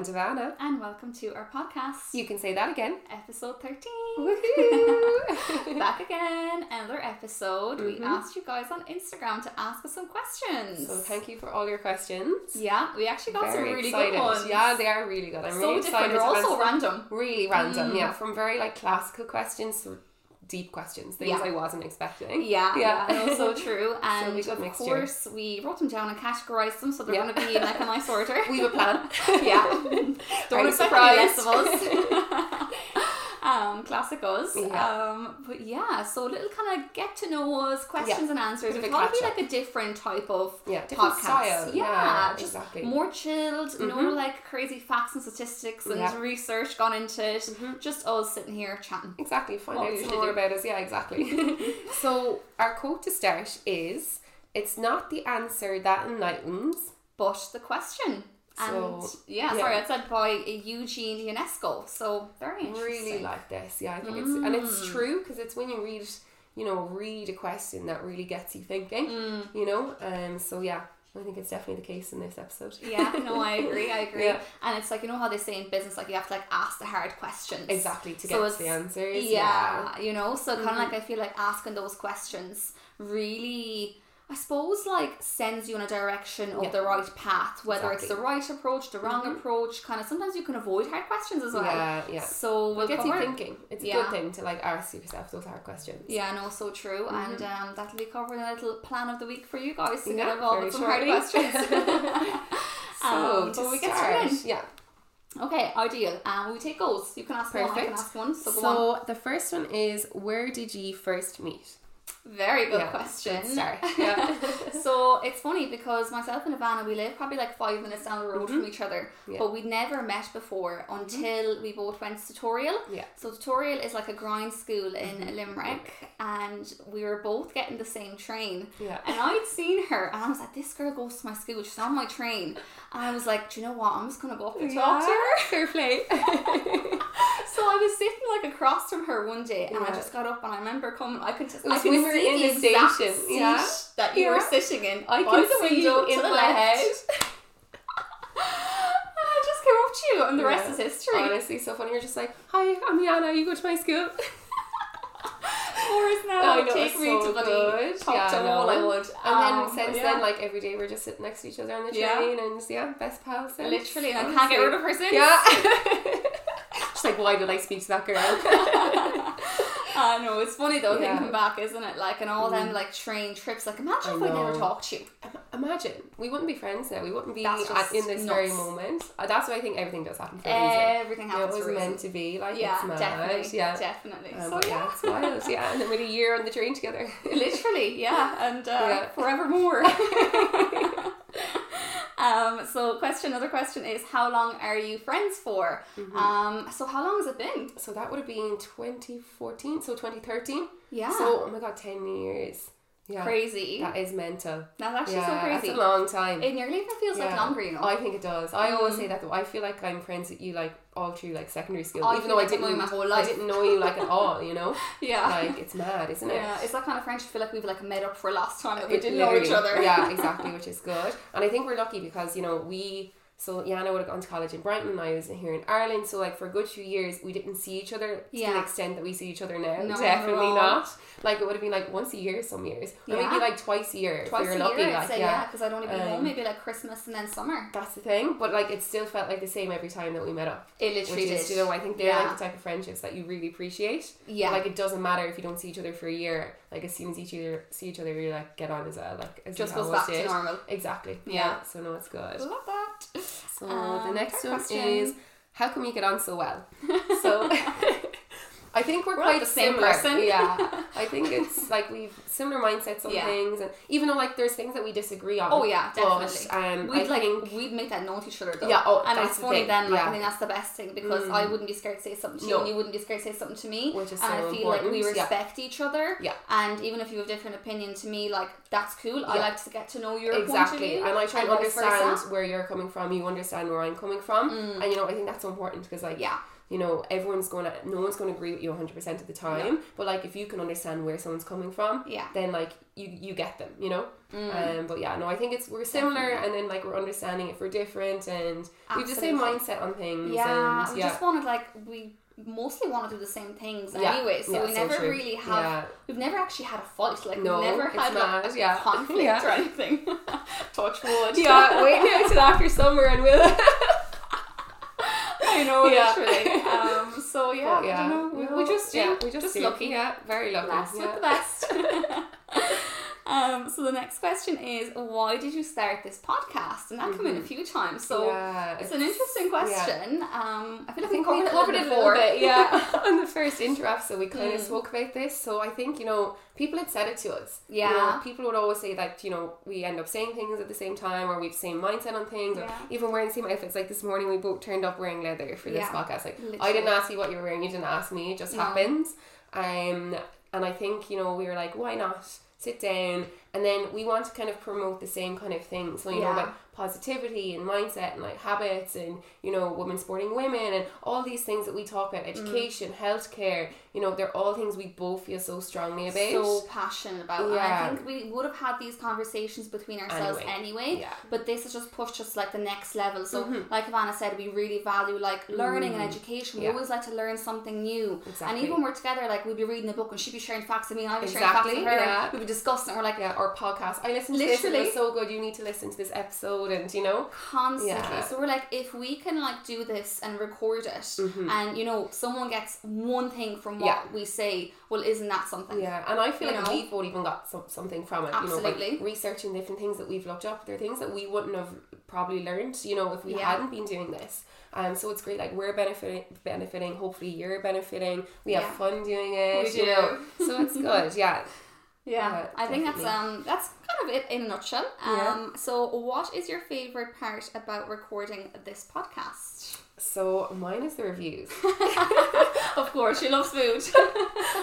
and Ivana. And welcome to our podcast, You can say that again. episode 13. Woohoo! Back again, another episode. We Mhm. asked you guys on Instagram to ask us some questions. so thank you for all your questions. Yeah, we actually got some really excited. good ones. Yeah, they are really good. I'm so really different. excited They're also random. really random. Mm. Yeah, from very like classical questions to deep questions, things Yeah. I wasn't expecting. Yeah, Yeah. yeah, so true. And good of course, we wrote them down and categorized them, so they're Yeah. going to be in like a nice order. We have a plan. yeah. Don't expect less surprised? of us. Um, classic us. Yeah. Um, but yeah, so little kind of get to know us, questions and answers. It'll probably be like a different type of Yeah, different podcast. style. Yeah, Yeah, just exactly. more chilled. No Mhm. like crazy facts and statistics and Yeah. research gone into it. Mhm. Just us sitting here chatting. Exactly. Find What out more do. about us. Yeah, exactly. so our quote to start is: "It's not the answer that enlightens." But the question. And So, yeah, yeah. sorry, that's said by Eugene Ionesco. So very interesting. really like this. Yeah, I think it's and it's Mm. true because it's when you read, you know, read a question that really gets you thinking. Mm. You know, um. So yeah, I think it's definitely the case in this episode. Yeah, no, I agree. I agree. Yeah. And it's like you know how they say in business, like you have to like ask the hard questions. Exactly to So get to the answers. Yeah, you know, so kind of like I feel like asking those questions really, I suppose, like sends you in a direction of Yeah. the right path, whether it's the right approach, the wrong Mhm. approach. Kind of sometimes you can avoid hard questions as well. Yeah, yeah. So we'll It gets you thinking. It's a good thing to like ask yourself those hard questions. Yeah, no, so true, and Mhm. um, that'll be covered in a little plan of the week for you guys to Yeah, get involved with some hard questions. So Um, but we get start, straight in. yeah. Okay, ideal. Um, we take goals. You can ask one, I can Perfect. ask one. So, So, the first one is where did you first meet? Very good Yeah, question. good. Yeah. so it's funny because myself and Ivana, we live probably like five minutes down the road Mhm. from each other, Yeah. but we'd never met before until we both went to tutorial. Yeah. So tutorial is like a grind school in Mhm. Limerick, and we were both getting the same train. Yeah. And I'd seen her, and I was like, "This girl goes to my school. She's on my train." I was like, "Do you know what? I'm just gonna go up and talk to her." Fair play. So I was sitting like across from her one day, and I just got up, and I remember coming. I could just, I could we were see in the station, yeah. that you were sitting in. I can see you to in the my head. I just came up to you, and the rest is history. Honestly, so funny. You're just like, hi, I'm Yana. You go to my school. Morris now, I know, take me so to good. top Yeah, to I wall. I would. And Um, then since yeah. then, like every day, we're just sitting next to each other on the Yeah. train, and yeah, best pals. literally, I can't get rid of her since. Yeah. Just like, why did I speak to that girl? I know it's funny though Yeah. thinking back, isn't it? Like, and all them Mm. like train trips. Like, imagine I if I never talked to you. Imagine we wouldn't be friends now. We wouldn't be at, in this very moment. Uh, that's why I think everything does happen for a reason. Everything happens it was for a reason. meant to be. Like yeah, it's mad. definitely. Yeah. definitely. Um, so yeah, it's wild. Yeah, and then with a year on the train together. literally, yeah, and uh, Yeah. forevermore. um. So, question. Another question is, how long are you friends for? Mhm. Um. So, how long has it been? So that would have been 2014, so 2013. Yeah. So, oh my god, 10 years. Yeah. crazy. That is mental. That's actually yeah, so crazy. That's a long time. It nearly feels like Yeah. longer, you know. I think it does. I always Mm. say that though. I feel like I'm friends with you like all through like secondary school, I even though like I didn't. you my whole I life. didn't know you like at all. You know, yeah. like it's mad, isn't it? yeah, it's that kind of friendship. I feel like we've like met up for the last time that we It didn't know each other. yeah, exactly, which is good. And I think we're lucky because you know we. So Yana would have gone to college in Brighton, and I was here in Ireland. So like for a good few years, we didn't see each other to the extent that we see each other now. No, Definitely no. not. Like it would have been like once a year some years, or Yeah. maybe like twice a year. Twice if you're a lucky, year, like say, yeah. yeah, because I'd only be home Um, maybe like Christmas and then summer. That's the thing, but like it still felt like the same every time that we met up. It Which literally is, did. you know, I think they're Yeah. like the type of friendships that you really appreciate. yeah. Like it doesn't matter if you don't see each other for a year. Like as soon as each other see each other, you like get on as well. Like as just goes back to normal. Exactly. Yeah. Yeah. So no, it's good. Love that. So the Um, next one question. is how come you get on so well? So I think we're, We're quite the same similar. person. Yeah. I think it's like we've similar mindsets on Yeah. things and even though like there's things that we disagree on. Oh yeah, but, definitely. um We'd I like think we'd make that known to each other though. Yeah, oh, and it's the funny thing, then. Like yeah. I think that's the best thing because Mm. I wouldn't be scared to say something to you, and you wouldn't be scared to say something to me. which is and so I feel like we important. Yeah. respect each other. Yeah. And even if you have a different opinion to me, like that's cool. I like to get to know your exactly point of view. and i try and understand where you're coming from you understand where i'm coming from Mm. and you know i think that's important because like Yeah. You know everyone's going to no one's going to agree with you 100% of the time but like if you can understand where someone's coming from Yeah. then like you you get them you know Mm. um but yeah no i think it's we're similar and then like we're understanding if we're different and we have the same mindset on things Yeah, and we yeah just wanted like we mostly want to do the same things Yeah. anyway, so Yeah, we never true. really have. Yeah. We've never actually had a fight. Like No, we've never had like, mad, a yeah. conflict or anything. Touch wood. yeah wait until after summer and we'll I know, Yeah. literally. Um, so yeah, But yeah I don't know. We, no, we just yeah, we just, just lucky. yeah very lucky Blessed yeah. with the best. um, so the next question is, why did you start this podcast? And that came in a few times. So Mm-hmm. yeah, it's an interesting question. Um, I feel like think we we covered, covered it a little bit yeah. On the first intro episode, we kind of Mm. spoke about this. So I think you know people had said it to us. You Yeah. know, people would always say that you know we end up saying things at the same time, or we've the same mindset on things, or even wearing the same outfits. Like this morning, we both turned up wearing leather for this Yeah. podcast. Like I didn't ask you what you were wearing. You didn't ask me. It just No. happens. Um, and I think you know we were like, why not sit down? And then we want to kind of promote the same kind of thing. So you know Yeah. Positivity and mindset and like habits and you know women supporting women and all these things that we talk about Mm. education healthcare you know they're all things we both feel so strongly about so passionate about. And I think we would have had these conversations between ourselves Anyway. anyway. Yeah. But this has just pushed us like the next level. So, Mhm. like Ivana said, we really value like learning and Mm. education. We Yeah. always like to learn something new. Exactly. And even when we're together, like we'd be reading a book and she'd be sharing facts with me, and I'd be sharing Exactly, facts with her. yeah. We'd be discussing. And we're like yeah or podcast I listened to this and it Literally. was so good you need to listen to this episode and you know constantly. Yeah. So we're like, if we can like do this and record it, Mhm. and you know, someone gets one thing from what Yeah. we say, well, isn't that something? yeah and I feel You like know? we've both even got some, something from it Absolutely. you know researching different things that we've looked up they're things that we wouldn't have probably learned you know if we Yeah. hadn't been doing this um, so it's great like we're benefiting benefiting hopefully you're benefiting we have fun doing it We you do. know so it's good yeah Yeah, Yeah, I think that's um that's kind of it in a nutshell. Yeah. Um, so what is your favorite part about recording this podcast? So mine is the reviews. of course, she loves food.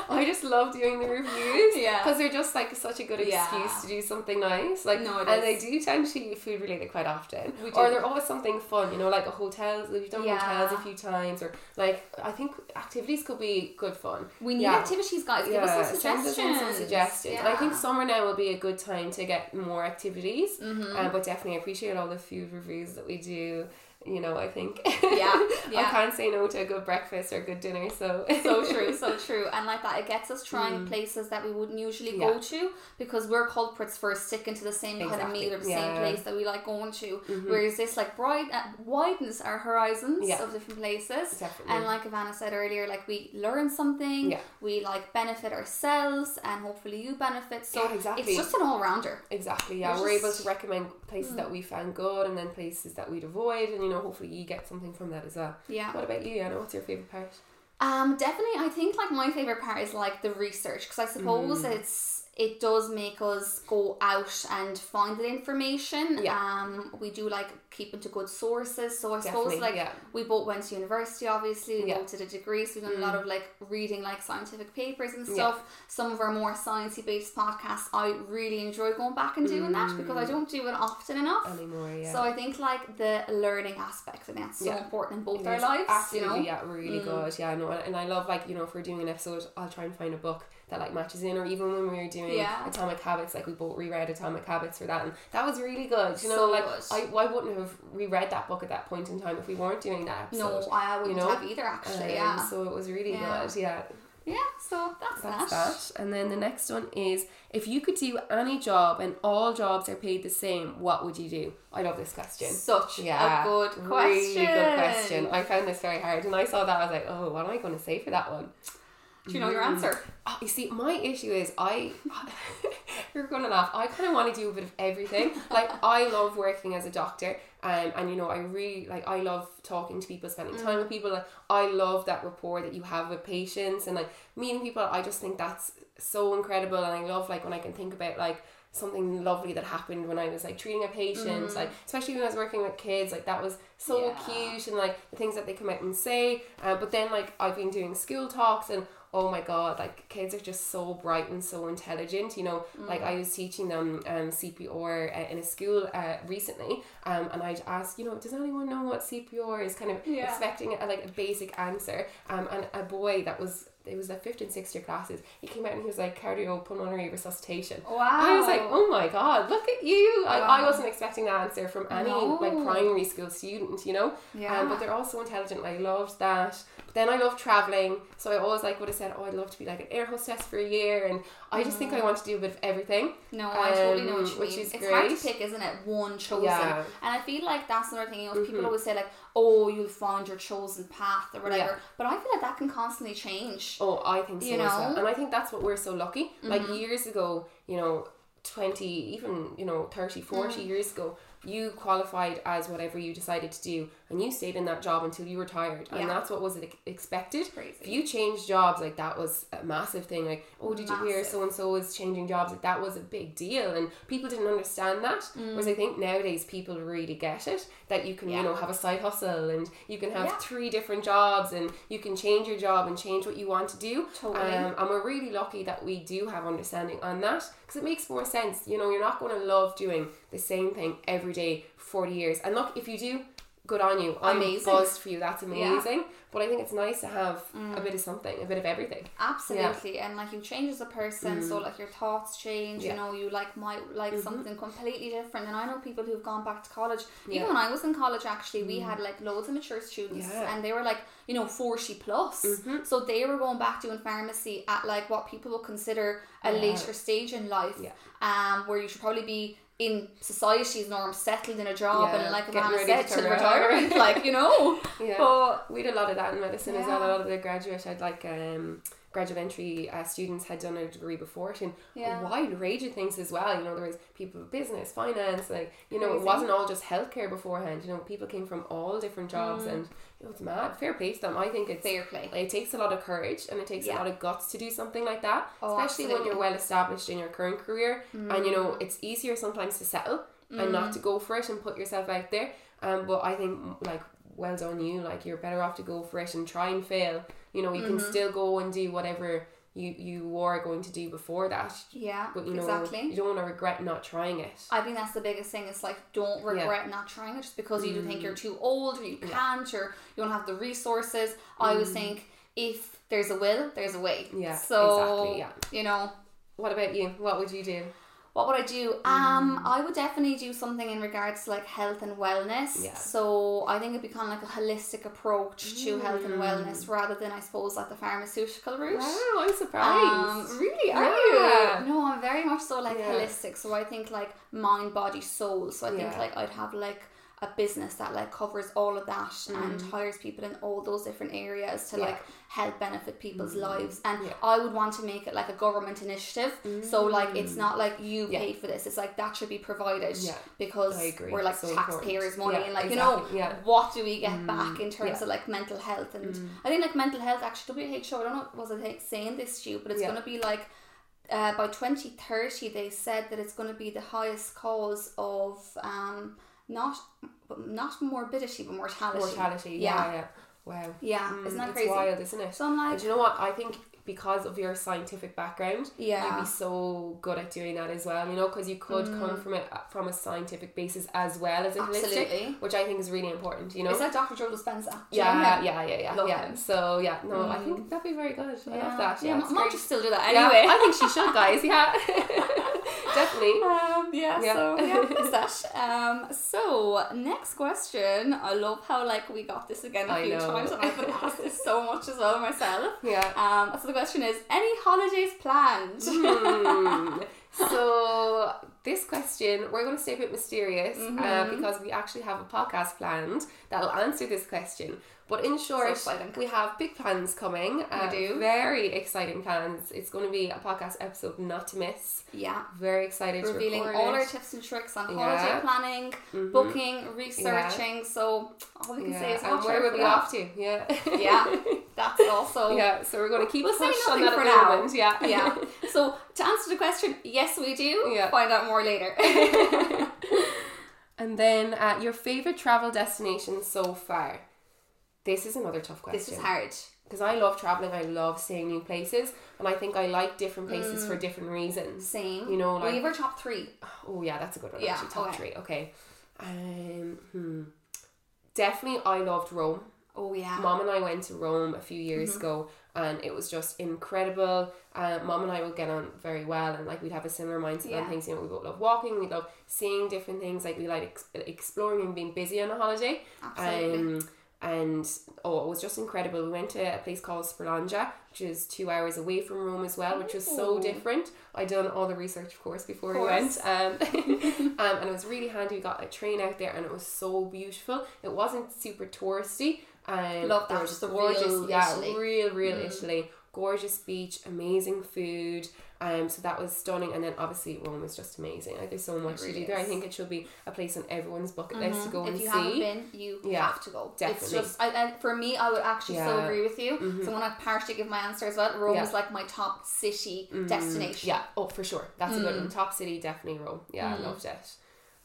I just love doing the reviews. Yeah. Because they're just like such a good excuse Yeah. to do something nice. Like No, it and they do tend to be food related quite often. We Or they're always something fun, you know, like a hotels we've done Yeah. hotels a few times or like I think activities could be good fun. We need Yeah. activities, guys. Give yeah, us some send us suggestions. some suggestions. And I think summer now will be a good time to get more activities. Mhm. Uh, but definitely appreciate all the food reviews that we do. You know, I think. Yeah, I can't say no to a good breakfast or a good dinner. So so true, so true. And like that, it gets us trying places that we wouldn't usually Mm. Yeah. go to because we're culprits for sticking to the same kind of meal or the yeah. same place that we like going to. Mhm. Whereas this like bright uh, widens our horizons Yeah. of different places. Definitely. And like Ivana said earlier, like we learn something, Yeah. we like benefit ourselves, and hopefully you benefit. So Yeah, exactly. it's just an all rounder. Exactly, yeah. We're We're, able to recommend places that we found good and then places that we'd avoid, and you know, hopefully you get something from that as well. Yeah. What about you, Anna? What's your favourite part? Um, definitely, I think like my favorite part is like the research because I suppose Mm. it's it does make us go out and find the information. Yeah. Um, we do like keep into good sources. So I Definitely, suppose like yeah. we both went to university. Obviously, we Yeah. Mm. both did a degree, so we've done a lot of like reading like scientific papers and Yeah. stuff. Some of our more sciencey based podcasts, I really enjoy going back and doing that because I don't do it often enough. Anymore, Mm. yeah. So I think like the learning aspect, of that's so Yeah. important in both It our lives. Absolutely, you know. yeah, really Mm. good. Yeah, no, and, and I love like you know if we're doing an episode, I'll try and find a book that like matches in, or even when we were doing Yeah. Atomic Habits, like we both reread Atomic Habits for that, and that was really good. You know, So like good. I, I wouldn't have reread that book at that point in time if we weren't doing that No. I wouldn't you know? have either actually. Um, yeah. So it was really Yeah. good. Yeah. Yeah, so that's, That's that. that. And then the next one is if you could do any job and all jobs are paid the same, what would you do? I love this question. Such Yeah, a good question. Really good question. I found this very hard. And I saw that, I was like, oh, what am I going to say for that one? Do you know your Mm. answer? Oh, you see, my issue is I. you're going to laugh. I kind of want to do a bit of everything. Like I love working as a doctor, um, and you know I really like I love talking to people, spending time with people. Like I love that rapport that you have with patients, and like meeting people. I just think that's so incredible, and I love like when I can think about like something lovely that happened when I was like treating a patient, like especially when I was working with kids, like that was so Yeah. cute and like the things that they come out and say. Uh, but then like I've been doing school talks and oh my god, like kids are just so bright and so intelligent. You know, like I was teaching them um, CPR uh, in a school uh, recently, um, and I'd ask, you know, does anyone know what CPR is? Kind of Yeah. expecting a, like a basic answer. Um, and a boy that was it was like fifth and sixth year classes. He came out and he was like cardiopulmonary resuscitation. Wow. I was like, oh my god, look at you! I, I wasn't expecting that answer from any like primary school student, you know. Yeah. Um, but they're all so intelligent. I loved that. But then I love traveling, so I always like would have said, oh, I'd love to be like an air hostess for a year, and I just think I want to do a bit of everything. No, I totally know what Um, you which mean. is it's hard to pick, isn't it? One chosen. Yeah. And I feel like that's another thing, you know, Mm-hmm. people always say like, oh, you'll find your chosen path or whatever. Yeah. But I feel like that can constantly change. Oh, I think so You well. know? Mm-hmm. And I think that's what we're so lucky. Like years ago, you know, 20, even, you know, 30, 40 Mm. years ago, you qualified as whatever you decided to do and you stayed in that job until you retired. And Yeah. that's what was ex- expected. Crazy. If you changed jobs, like that was a massive thing. Like, oh, did you hear so and so is changing jobs? Like that was a big deal. And people didn't understand that. Mm. Whereas I think nowadays people really get it that you can, Yeah. you know, have a side hustle and you can have Yeah. three different jobs and you can change your job and change what you want to do. Totally. Um, and we're really lucky that we do have understanding on that because it makes more sense. You know, you're not going to love doing the same thing every day 40 years. And look, if you do, good on you. I'm Amazing. buzzed for you. That's amazing. But I think it's nice to have Mm. a bit of something, a bit of everything. Absolutely, and like you change as a person, so like your thoughts change. Mm. Yeah. Mm-hmm. You know, you like might like something completely different. And I know people who've gone back to college. Yeah. Mm. Even when I was in college, actually, we had like loads of mature students, Yeah. and they were like you know forty plus. So they were going back doing pharmacy at like what people would consider a Yeah. later stage in life, Yeah. um, where you should probably be. In society's norm, settled in a job, Yeah, and like Amanda ready said, to retirement, like you know. Yeah. But we did a lot of that in medicine as well. A lot of the graduate, I'd like um, graduate entry uh, students had done a degree before it in Yeah. a wide range of things as well. You know, there was people with business, finance, like you know, it wasn't all just healthcare beforehand. You know, people came from all different jobs, Mm. and you know, it's mad. Fair play to them. I think it's fair play. Like, it takes a lot of courage and it takes Yeah. a lot of guts to do something like that, Oh, especially when you're well established in your current career. And you Mm. know, it's easier sometimes to settle and not to go for it and put yourself out there. Um, but I think like well done you. Like you're better off to go for it and try and fail. You know, you can Mm-hmm. still go and do whatever you you were going to do before that. Yeah, But you know, exactly. you don't want to regret not trying it. I think that's the biggest thing. It's like don't regret not trying it just because you Mm. think you're too old or you can't or you don't have the resources. I always think if there's a will, there's a way. Mm. Yeah, So exactly, yeah. you know, What about you? What would you do? What would I do? Mm. Um, I would definitely do something in regards to like health and wellness. Yeah. So I think it'd be kind of like a holistic approach to health and Mm. wellness rather than I suppose like the pharmaceutical route. Wow, I'm surprised. Um, really? Are Yeah. you? No, I'm very much so like Yeah. holistic. So I think like mind, body, soul. So I think like I'd have like a business that like covers all of that and hires people in all those different areas to Mm. Yeah. like help benefit people's lives. And Yeah. I would want to make it like a government initiative. So like it's not like you Mm. Yeah. pay for this. It's like that should be provided because we're like So taxpayers' money and like you know. Mm. what do we get back in terms. Mm. of like mental health and I think like mental health actually WHO I don't know was I saying this to you but it's going to be like uh, by 2030 they said that it's going to be the highest cause of um not not morbidity but mortality Mortality. Yeah, yeah. Wow. yeah Mm, isn't that it's crazy wild, isn't it? so I'm like And do you know what? I think because of your scientific background, Yeah. you'd be so good at doing that as well. You know, because you could come from it from a scientific basis as well as a Mm. Absolutely. holistic, which I think is really important. You know. is that Dr. Joe Dispenza yeah, yeah, yeah, yeah, Love yeah. him. So yeah, no, I think that'd be very good. I love that. yeah, Yeah, I it's might just still do that Yeah, anyway I think she should, guys. Yeah, definitely. Um, yeah, Yeah. so yeah. Um, so next question. I love how like we got this again a I few know. times, and I've been asked this so much as well myself. Yeah. Um, so the question is, any holidays planned? Hmm. So this question, we're going to stay a bit mysterious uh, Mm-hmm. because we actually have a podcast planned that'll answer this question. But in short, exciting. we have big plans coming. Uh, do. Very exciting plans. It's going to be a podcast episode not to miss. yeah. Very excited Revealing all our tips and tricks on Yeah. holiday planning, Mhm. booking, researching. So all we can say is and where for we off to? Yeah. Yeah, that's also yeah, so we're going to keep We'll push on that for now. moment. Yeah. yeah. So to answer the question, yes, we do. Yeah. Find out more later. And then uh, your favorite travel destination so far. This is another tough question. This is hard. because I love traveling. I love seeing new places, and I think I like different places Mm. for different reasons. Same. You know, Well, like you have our top three. oh yeah, that's a good one. Yeah, actually, top okay. three. Okay, um, hmm. definitely I loved Rome. Oh yeah. Mom and I went to Rome a few years Mm-hmm. ago, and it was just incredible. Uh, Mom and I would get on very well, and like we'd have a similar mindset Yeah. on things. You know, we both love walking, we love seeing different things. Like we like ex- exploring and being busy on a holiday. Absolutely. Um, and oh, it was just incredible. We went to a place called Sperlonga, which is two hours away from Rome as well, which was so different. I done all the research, of course, before we Course. went. Um, um, and it was really handy. We got a train out there, and it was so beautiful. It wasn't super touristy. Um, Love that, just the gorgeous, real yeah, Italy. real, real Mm. Italy. Gorgeous beach, amazing food. Um, so that was stunning, and then obviously Rome was just amazing. Like there's so much to do there. I think it should be a place on everyone's bucket list to Mhm. go if and see. If you haven't been, you Yeah, have to go. Definitely. It's just, I, I, for me, I would actually so agree with you. Mhm. So I'm gonna partially give my answer as well. Rome Yeah. is like my top city Mm, destination. Yeah, oh for sure. That's a good Mm. one. Top city, definitely Rome. Yeah, I Mm. loved it.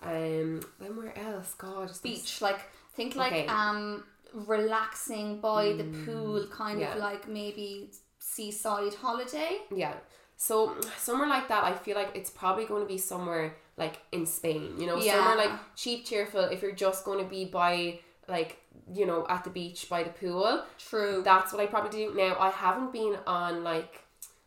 Um, then where else? God, Beach, like think like Okay. um relaxing by the Mm, pool, kind yeah. of like maybe seaside holiday. Yeah. So somewhere like that, I feel like it's probably going to be somewhere like in Spain. You know, Yeah. somewhere like cheap, cheerful. If you're just going to be by like you know at the beach by the pool, True. that's what I probably do. Now I haven't been on like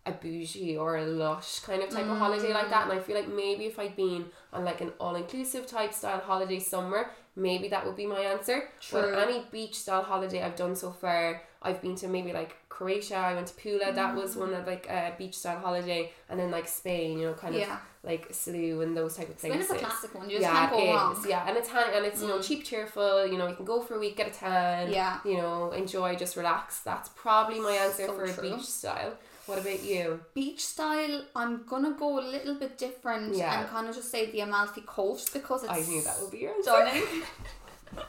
a bougie or a lush kind of type of holiday like mm. that, and I feel like maybe if I'd been on like an all inclusive type style holiday somewhere, maybe that would be my answer. True. But any beach style holiday I've done so far, I've been to maybe like Croatia. I went to Pula. That was one of like a beach style holiday, and then like Spain. You know, kind of like Salou and those type of Spain places. is a classic one. You just yeah, can't go it wrong. is. Yeah, and it's handy, and it's you know Mm. cheap, cheerful. You know, you can go for a week, get a tan. Yeah. You know, enjoy, just relax. That's probably my answer So for a beach style. What about you? Beach style, I'm gonna go a little bit different Yeah. and kind of just say the Amalfi Coast because it's I knew that would be your stunning.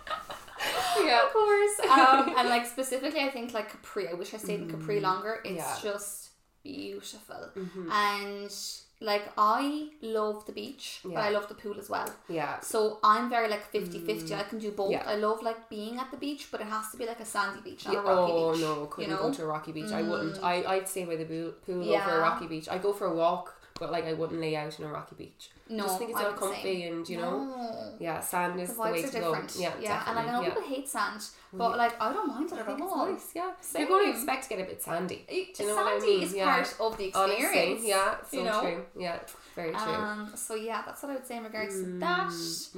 yeah. of course. Um, and like specifically, I think like Capri. I wish I stayed in Capri longer. It's Mm. yeah. just beautiful, Mhm. and like I love the beach, but I love the pool as well. Yeah. So I'm very like 50-50. I can do both. Mm. Yeah. I love like being at the beach, but it has to be like a sandy beach, not a rocky oh beach. no, couldn't know? go to a rocky beach. I wouldn't. Mm. I I'd stay by the pool, pool over a rocky beach. I go for a walk, but like I wouldn't lay out in a rocky beach. No, Just think it's all the same. comfy and you know. No. Yeah, sand The is the, vibes way to go. Yeah, yeah. And like, I know definitely, people hate sand, but Yeah. like I don't mind it I at think it's all. nice, yeah. Same. You're going to expect to get a bit sandy. It, you know what I sandy mean? is Yeah. part of the experience. Honestly, yeah, so you know? true. Yeah, very true. Um, so yeah, that's what I would say in regards to Mm, that.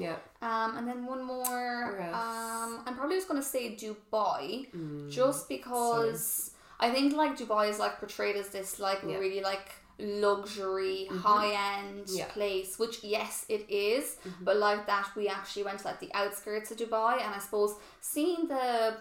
Yeah. Um, and then one more. Um, I'm probably just gonna say Dubai, Mm. just because I think like Dubai is like portrayed as this like Yeah. really like luxury, Mhm. high end Yeah. place, which yes it is, Mhm. but like that we actually went to like the outskirts of Dubai, and I suppose seeing the,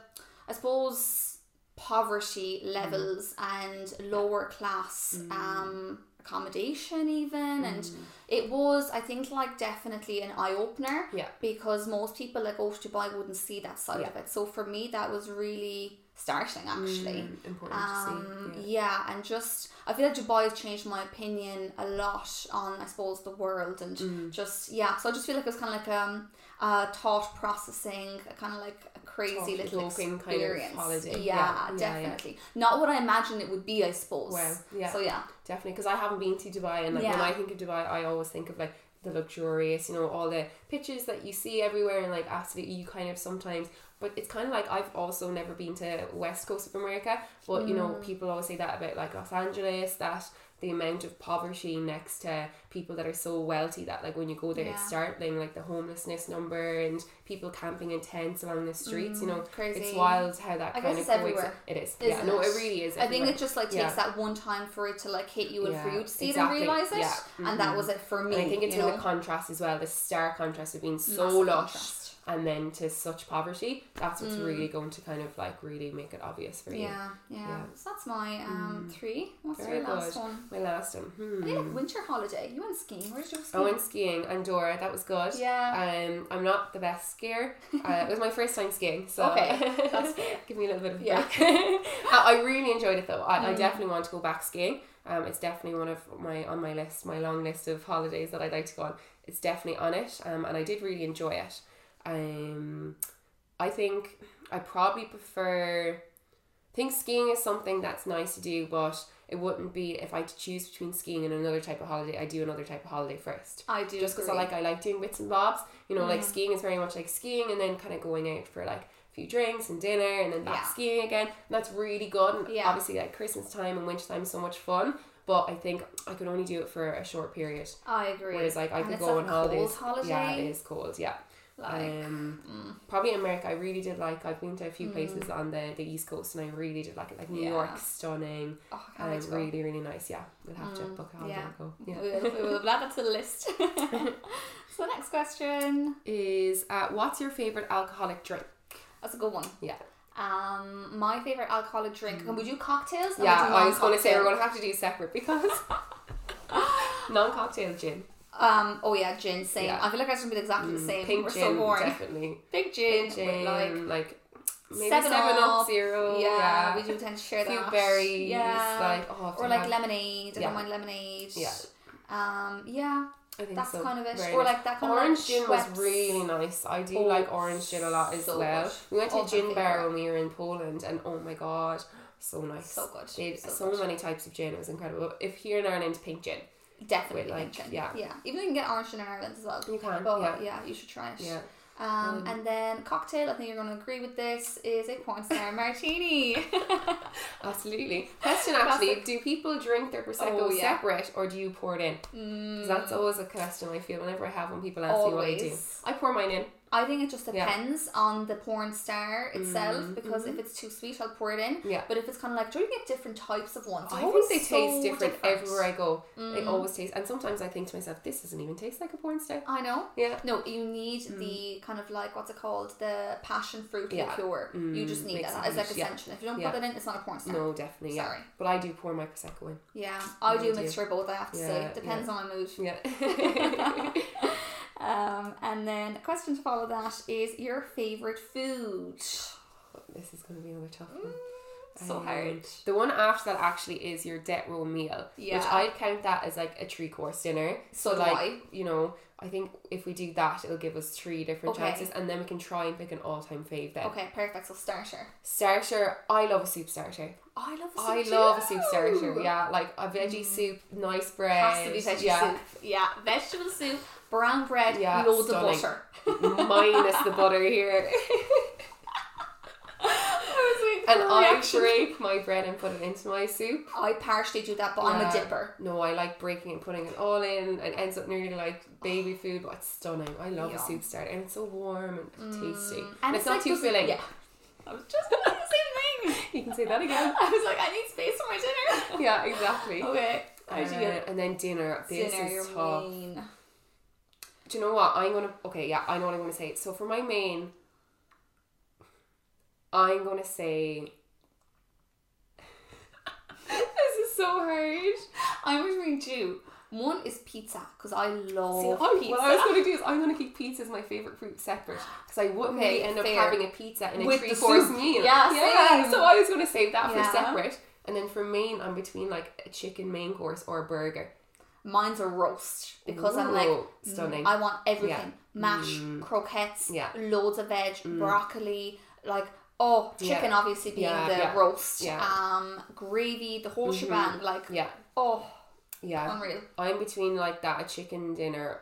I suppose poverty Mm. levels and lower class um accommodation even and Mm. it was I think like definitely an eye opener Yeah. because most people that go to Dubai wouldn't see that side Yeah. of it so for me that was really startling actually Mm, important um, to see. yeah. and just I feel like Dubai has changed my opinion a lot on I suppose the world and Mm. just yeah so I just feel like it was kind of like um a thought processing kind of like a crazy little Thought-provoking kind of experience holiday. yeah, Yeah, yeah, definitely not what I imagined it would be I suppose Wow. Yeah. so yeah Definitely, because I haven't been to Dubai, and like when I think of Dubai, I always think of like the luxurious, you know, all the pictures that you see everywhere, and like absolutely, you kind of sometimes. But it's kind of like I've also never been to West Coast of America, but you know, Mm. people always say that about like Los Angeles, that the amount of poverty next to people that are so wealthy that like when you go there, it's Yeah. startling, like the homelessness number and people camping in tents along the streets. you know, Mm, crazy it's wild how that I kind of it's everywhere, It is, yeah. isn't No, it? it really is. I think it just like takes Yeah. that one time for it to like hit you and for you to see exactly. it and realize it Yeah. and that Mhm. was it for me And I think it's in know? the contrast as well, the stark contrast of being so Massive lush contrast. And then to such poverty. That's what's Mm. really going to kind of like really make it obvious for you. Yeah, yeah, Yeah. So that's my um three. What's Very your last good. one? My last one. Hmm. I winter holiday. You went skiing. Where did you go I skiing? went skiing, Andorra. That was good. Yeah. Um, I'm not the best skier. Uh, it was my first time skiing, so Okay, that's fair. give me a little bit of a Yeah. break. I I really enjoyed it though. I, I Mm. definitely want to go back skiing. Um, it's definitely one of my on my list, my long list of holidays that I'd like to go on. It's definitely on it. Um, and I did really enjoy it. Um, I think I probably prefer. I think skiing is something that's nice to do, but it wouldn't be if I had to choose between skiing and another type of holiday. I do another type of holiday first. I do Just because I like I like doing bits and bobs. You know, like Mm. skiing is very much like skiing, and then kind of going out for like a few drinks and dinner, and then back Yeah. skiing again. And that's really good. And Yeah. obviously, like Christmas time and winter time is so much fun. But I think I could only do it for a short period. I agree. Whereas like I And could go on holidays. cold holiday. Yeah, it is cold. Yeah. Like, um, mm. probably America, I really did like. I've been to a few places on the, the East Coast, and I really did like it. Like New Yeah. York, stunning, oh, I can't and to really really nice. Yeah, we'll have to Mm, book a holiday yeah. go. Yeah. We will, we will add that to the list. so the next question. Is uh, what's your favorite alcoholic drink? That's a good one. Yeah. Um, my favorite alcoholic drink. Can we do cocktails? Yeah, I was going to say we're going to have to do separate because non-cocktail gin, Um. Oh yeah, gin. Same. Yeah. I feel like that's gonna be exactly the Mm, same. pink We're gin, so boring. definitely. Pink gin. Pink gin, with, like like, maybe Seven Seven, Up, Up. Zero. yeah, Yeah, we do tend to share a few that. berries. Yeah. Like oh, or like have- lemonade. I Yeah. don't mind lemonade. Yeah. Um. Yeah. I think That's so. kind of it. Very Or like that kind Orange of like gin was really nice. I do Oh, like orange gin a lot as so well. good. We went to Oh, a gin bar when we were in Poland, and oh my god, so nice. So good. They had So so, many types of gin. It was incredible. If here in Ireland, pink gin, Definitely with, like, yeah. Yeah. Even though you can get orange in Ireland as well. you can. But yeah, yeah. you should try it. yeah. Um, Um, and then cocktail, I think you're going to agree with this, is a porn star martini. Absolutely. Question actually: Classic. Do people drink their prosecco Oh, yeah. separate, or do you pour it in? mm, that's always a question I feel whenever I have when people ask me what I do. I pour mine in. I think it just Yeah. depends on the porn star itself Mm, because mhm. if it's too sweet, I'll pour it in. Yeah. But if it's kind of like, do you get different types of ones? I They're think they always taste so different, everywhere I go. They Mm. always taste, and sometimes I think to myself, this doesn't even taste like a porn star. I know. Yeah. No, you need the kind of like what's it called, the passion fruit Mm. Yeah. liqueur. you Mm, just need makes that. it It's like nice, yeah. essential. If you don't Yeah. put it in, it's not a porn star. No, definitely, yeah. Sorry. But I do pour my prosecco in. Yeah, I I do a do. mixture of both. I have to say, Yeah, depends on my mood. Yeah. Um, and then a question to follow that is your favorite food. this is going to be another tough one. So Um, hard. The one after that actually is your death row meal, Yeah. which I'd count that as like a three course dinner. So do like I. you know, I think if we do that, it'll give us three different Okay. chances, and then we can try and pick an all time fave. Then Okay, perfect. So starter. starter, I love a soup starter. I love a soup I too. love a soup starter. Yeah, like a veggie soup, nice bread. Has to be veggie yeah. soup. Yeah, vegetable soup, brown bread, Yeah, loads stunning. of butter. minus the butter here. I and I break my bread and put it into my soup. I partially do that, but I'm a dipper. No, I like breaking and putting it all in. It ends up nearly like baby food, but it's stunning. I love a soup starter, and it's so warm and tasty. And, And, it's, not like too filling. Yeah. I was just thinking the same thing. You can say that again. I was like, I need space for my dinner. yeah, exactly. Okay. Uh, and then dinner. This dinner? is tough. main. Do you know what? I'm gonna. Okay, yeah, I know what I'm gonna say. So for my main, I'm gonna say. this is so hard. I'm gonna between two. One is pizza because I love See, I, pizza. what I was going to do is I'm going to keep pizza as my favorite fruit separate because I wouldn't Okay, really end up having a pizza in a With three course meal. Yeah, yeah. same. So I was going to save that Yeah. for separate, and then for main, I'm between like a chicken main course or a burger. Mine's a roast because I'm like stunning. I want everything: Yeah. mash, Mm. croquettes, Yeah. loads of veg, broccoli, like oh Yeah. chicken, obviously being Yeah, the yeah. roast, Yeah. um, gravy, the whole Mhm. shebang. Like yeah, oh, yeah. unreal. I'm between like that a chicken dinner.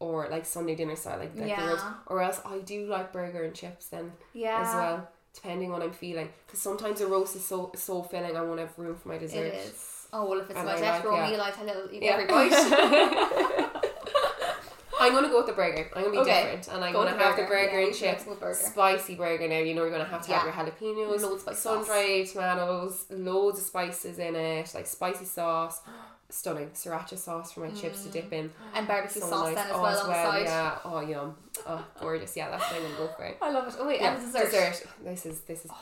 Or like Sunday dinner style, like, like Yeah. roast. Or else I do like burger and chips then Yeah, as well, depending on what I'm feeling. Because sometimes a roast is so so filling, I won't have room for my dessert. it is. Oh well, if it's And my death yeah. meal, I tell you, eat every bite. I'm gonna go with the burger. I'm gonna be Okay. different, and I'm Go gonna the have the burger. Yeah, and chips, burger. spicy burger. Now you know you're gonna have to have Yeah. your jalapenos, Loads of sun dried tomatoes, loads of spices in it, like spicy sauce, stunning sriracha sauce for my chips to dip mm. in. and barbecue So sauce nice. then as Oh, well on the side. Yeah. Oh yum. Oh gorgeous. Yeah, that's what I'm gonna go for. I love it. Oh wait, Yeah. and dessert. This is this is oh.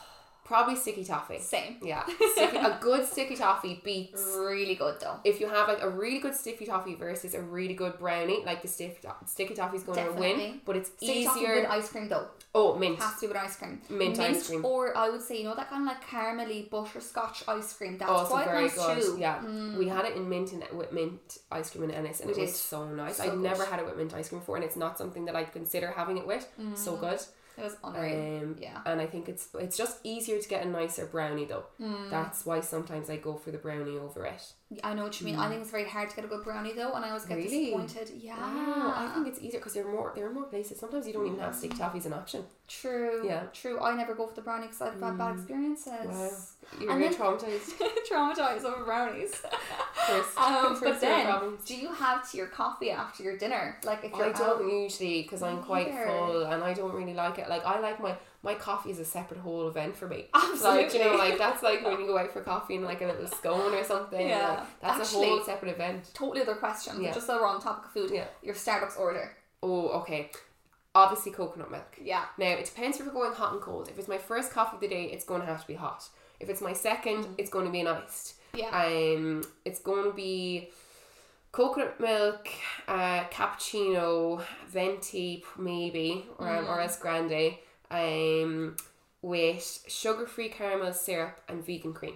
Probably sticky toffee. Same. Yeah, sticky, a good sticky toffee beats Really good though. if you have like a really good sticky toffee versus a really good brownie, like the sticky, sticky toffee's going to win, but it's Sticky easier. with ice cream though. oh, mint. Has to be with ice cream. Mint ice cream. Or I would say, you know that kind of like caramelly butterscotch ice cream. That's also quite very nice good. too. Yeah, Mm. we had it in mint and with mint ice cream in Ennis, and We it was so nice. So I've never had it with mint ice cream before, and it's not something that I'd consider having it with. So Mm. good. It was unreal. Um, yeah. and I think it's it's just easier to get a nicer brownie though. Mm. That's why sometimes I go for the brownie over it. I know what you mean. I think it's very hard to get a good brownie though, and I always get Mm. Really? disappointed. Yeah. Wow, I think it's easier because there are more there are more places. Sometimes you don't even have stick taffy as an option. True. Yeah. True. I never go for the brownie because I've had bad experiences. Wow, you're And then- traumatized. Traumatized over brownies. First, um, first but then, problems. do you have to your coffee after your dinner? Like if you're I out- don't usually because I'm quite neither. full and I don't really like it. Like I like my my coffee is a separate whole event for me. Absolutely. Like you know, like that's like when you go out for coffee and like a little scone or something. Yeah. like, that's Actually- a whole separate event. totally other question. Yeah. Just so we're on topic of food. Yeah. Your Starbucks order. Oh, okay. Obviously coconut milk. Yeah. Now it depends if we're going hot and cold. If it's my first coffee of the day, it's going to have to be hot. If it's my second, Mm. it's going to be an iced. Yeah. Um, it's going to be coconut milk, uh, cappuccino, venti maybe, or, Mm. or else grande, um, with sugar free caramel syrup and vegan cream.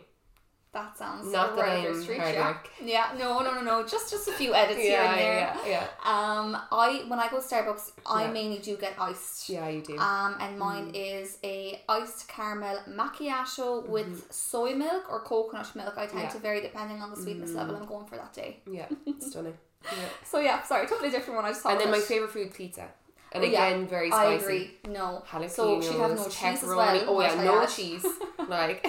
that sounds Not that right up your I'm street, hard yeah. work. Yeah. No, no, no, no. Just just a few edits here and there. yeah, yeah, Um, I when I go to Starbucks, I Yeah. mainly do get iced. yeah. You do. Um, and mine Mm. is a iced caramel macchiato with soy milk or coconut milk. I tend Mm-hmm. Yeah. Mm. to vary depending on the sweetness level I'm going for that day. yeah, stunning. Yeah. So yeah, sorry, totally different one. I just thought And then my favorite food, pizza. And Oh, yeah. again, very I spicy. agree. No. Jalapenos, So she'd have no cheese as well. Oh yeah, no cheese. Like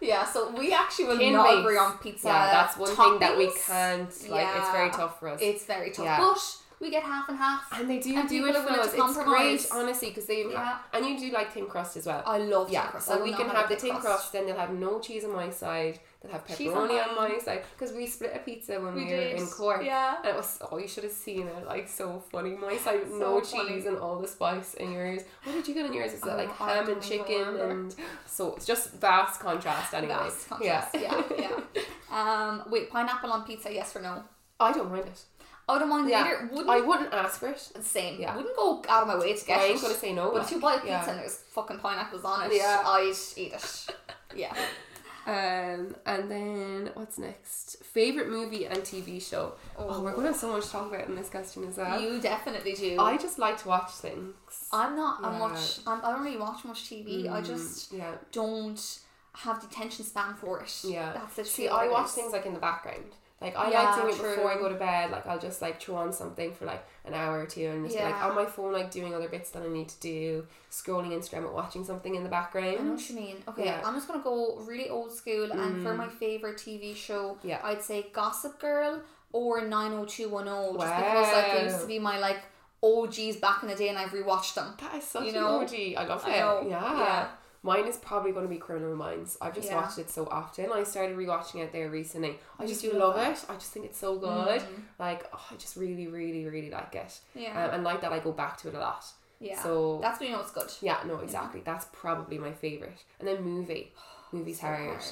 Yeah, so we actually will Tin not agree on pizza. yeah, that's one thing that we can't. Like it's very tough for us. It's very tough, Yeah. but we get half and half. and they do and do it for us. It's great, honestly, because they Yeah. and you do like thin crust as well. I love yeah, crust. So we can have the thick tin crust. Then they'll have no cheese on my side. They'll have pepperoni on, my side because we split a pizza when we, We were did. in Cork. Yeah. And it was oh you should have seen it like so funny. My side with So no funny. cheese and all the spice in yours. What did you get on yours? Is that Oh, like I ham and chicken remember. and so it's just vast contrast anyway. Vast contrast. Yeah, yeah. Um, wait, pineapple on pizza? Yes or no? I don't mind it. I don't mind Yeah. either. Wouldn't I wouldn't ask for it. same. Yeah. Wouldn't go out of my way to get I ain't it. gonna say no. But like, if you buy a pizza yeah. and there's fucking pineapples on it, Yeah. I'd eat it. Yeah. Um, and then what's next? Favorite movie and TV show. Oh, we're gonna have so much to talk about in this question as well. You definitely do. I just like to watch things. I'm not a Yeah. much. I'm, I don't really watch much TV. I Mm, just yeah, don't have the attention span for it. yeah. That's the See, I watch things like in the background. Like I Yeah, like doing it true. before I go to bed. Like I'll just like throw on something for like an hour or two and just be like on my phone, like doing other bits that I need to do, scrolling Instagram and watching something in the I know background. what you mean. Okay, Yeah. I'm just gonna go really old school, and for Mm. my favorite TV show, Yeah. I'd say Gossip Girl or 90210, just because like they used to be my like OGs back in the day, and I've rewatched them. That is such You an know? OG. I love I it. know, Yeah. yeah. Mine is probably going to be Criminal Minds. I've just Yeah. watched it so often. I started rewatching it there recently. I just do love love it. I just think it's so good. Mm. Like, oh, I just really, really, really like it. Yeah, Um, and like that, I go back to it a lot. yeah. So That's when you know it's good. yeah, no, exactly. That's probably my favorite. And then movie. Movie's So hard. hard.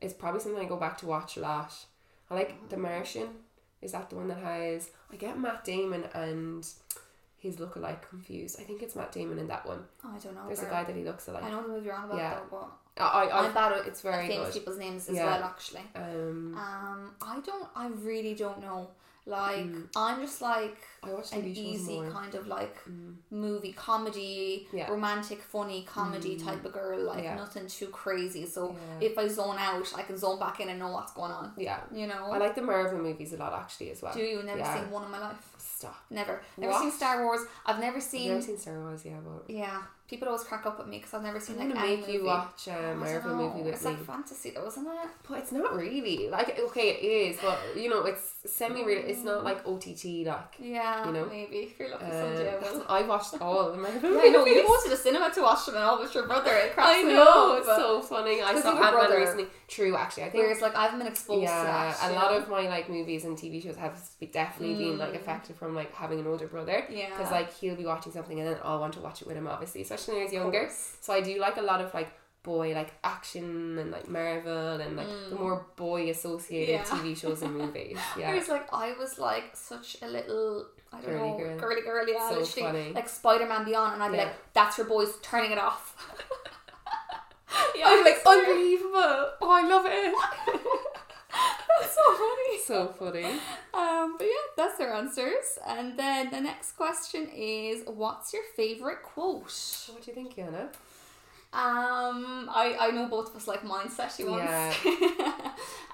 It's probably something I go back to watch a lot. I like The Martian. Is that the one that has? I get Matt Damon and his lookalike confused. I think it's Matt Damon in that one. Oh, I don't know. There's a guy that he looks alike. I know the movie you're on about Yeah. though, I, I, but I'm bad at it's very famous good. people's names as Yeah. well. Actually, Um, um, I don't. I really don't know. Like, Mm. I'm just like I watch an easy more. kind of like Mm. movie comedy, Yeah. romantic, funny comedy Mm. type of girl. Like Yeah. nothing too crazy. So if I zone out, I can zone back in and know what's going on. Yeah. You know. I like the Marvel movies a lot actually as well. Do you never seen one in my life? Stop. Never. Never What? seen Star Wars. I've never I've seen. never seen Star Wars, yeah, but Yeah, people always crack up at me because I've never seen I'm like any make movie. you watch a don't Marvel know. movie with it's me. like fantasy though, isn't it? But it's not really like okay, it is, but you know, it's semi-real. It's not like OTT like. Yeah, You know? maybe if you're lucky Uh, someday I. I watched all the Marvel. Yeah, I know you go to the cinema to watch them and all with your brother. It cracks I know up, it's so funny. I saw Ant Man brother. recently. True, actually, I think. Whereas like I haven't been exposed to yeah, that. a lot know? of my like movies and TV shows have definitely been like Mm. affected from like having an older brother. yeah, Because like he'll be watching something and then I'll want to watch it with him, obviously, when he was younger. So I do like a lot of like boy like action and like Marvel and like the Mm. more boy associated Yeah. TV shows and movies. Yeah, Whereas like I was like such a little I don't Girly know girl. girly girl yeah so funny. like Spider Man Beyond and I'd be Yeah. like that's your boys turning it off. yeah, I'm like unbelievable. Oh, I love it. That's so funny. So funny. Um, but yeah, that's their answers. And then the next question is, what's your favorite quote? What do you think, Yana? Um, I, I know both of us like mindset ones. Yeah.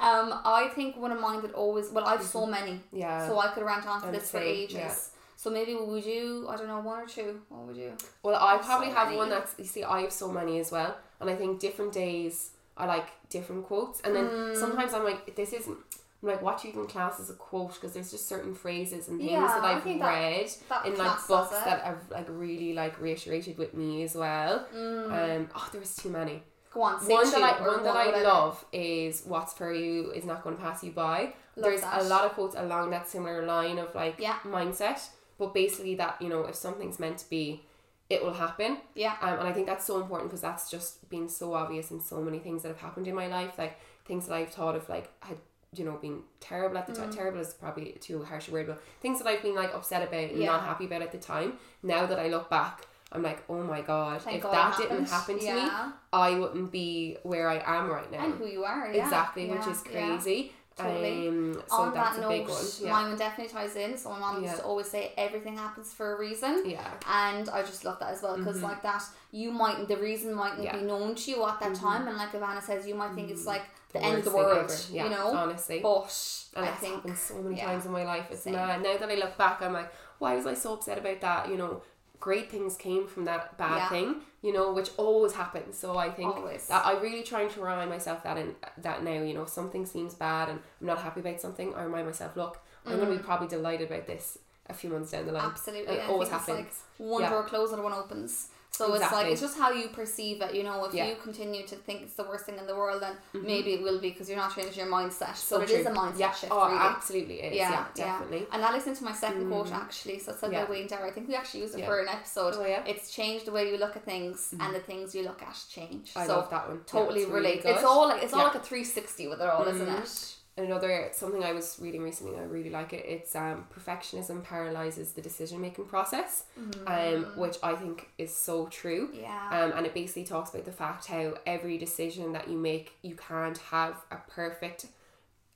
um, I think one of mine that always well, I've so many, Yeah. so I could rant on for this for ages. yeah. So maybe would you? I don't know, one or two. What would you? Well, I so probably have many. one that's you see, I have so many as well, and I think different days I like different quotes, and then Mm. sometimes I'm like, this isn't. I'm like, what do you even class as a quote? Because there's just certain phrases and things Yeah, that I've think that- read That in like books that have like really like reiterated with me as well. Mm. Um, oh, there was too many. Go on, say one that I or one that I love is "What's for you is not going to pass you by." Love There's that. a lot of quotes along that similar line of like Yeah. mindset, but basically that you know if something's meant to be, it will happen. Yeah. Um, and I think that's so important because that's just been so obvious in so many things that have happened in my life, like things that I've thought of like had you know been terrible at the Mm. time. Terrible is probably too harsh a word, but things that I've been like upset about and Yeah. not happy about at the time. Now that I look back. I'm like, oh my god! Thank if God that it didn't happen to me, I wouldn't be where I am right now. And who you are, yeah. exactly, which Yeah, is yeah. crazy. Totally. Um, so On that note. Yeah. mine one definitely ties in. So my mom used to always say everything happens for a reason. yeah. And I just love that as well because, mm-hmm. like that, you might the reason mightn't Yeah. be known to you at that mm-hmm. time, and like Ivana says, you might think it's mm. like the, The end of the world. Yeah, you know. honestly. But And I think happened so many yeah. times in my life. It's mad. Now that I look back, I'm like, why was I so upset about that? You know, great things came from that bad Yeah. thing. You know, which always happens. So I think Always. that I really trying to remind myself that in that now. You know, if something seems bad and I'm not happy about something, I remind myself, look, I'm going to be probably delighted about this a few months down the line. Mm. absolutely, It I always happens. like one Yeah. door closes and one opens. So it's like it's just how you perceive it. You know, if Yeah. you continue to think it's the worst thing in the world, then maybe it will be because you're not changing your mindset. So but it is true. a mindset yeah. shift. Oh, really. absolutely is. Yeah, Yeah, yeah. definitely. And that leads into my second quote actually. So it's said Yeah. by Wayne Dyer. I think we actually used it Yeah. for an episode. Oh, yeah? Mm-hmm. It's changed the way you look at things and the things you look at change. I so love that one. Yeah, totally really good. It's all like it's all Yeah. like a three sixty with it all, isn't Mhm. it? Another something I was reading recently I really like it. It's um perfectionism paralyzes the decision making process um which I think is so true. Yeah. um and it basically talks about the fact how every decision that you make you can't have a perfect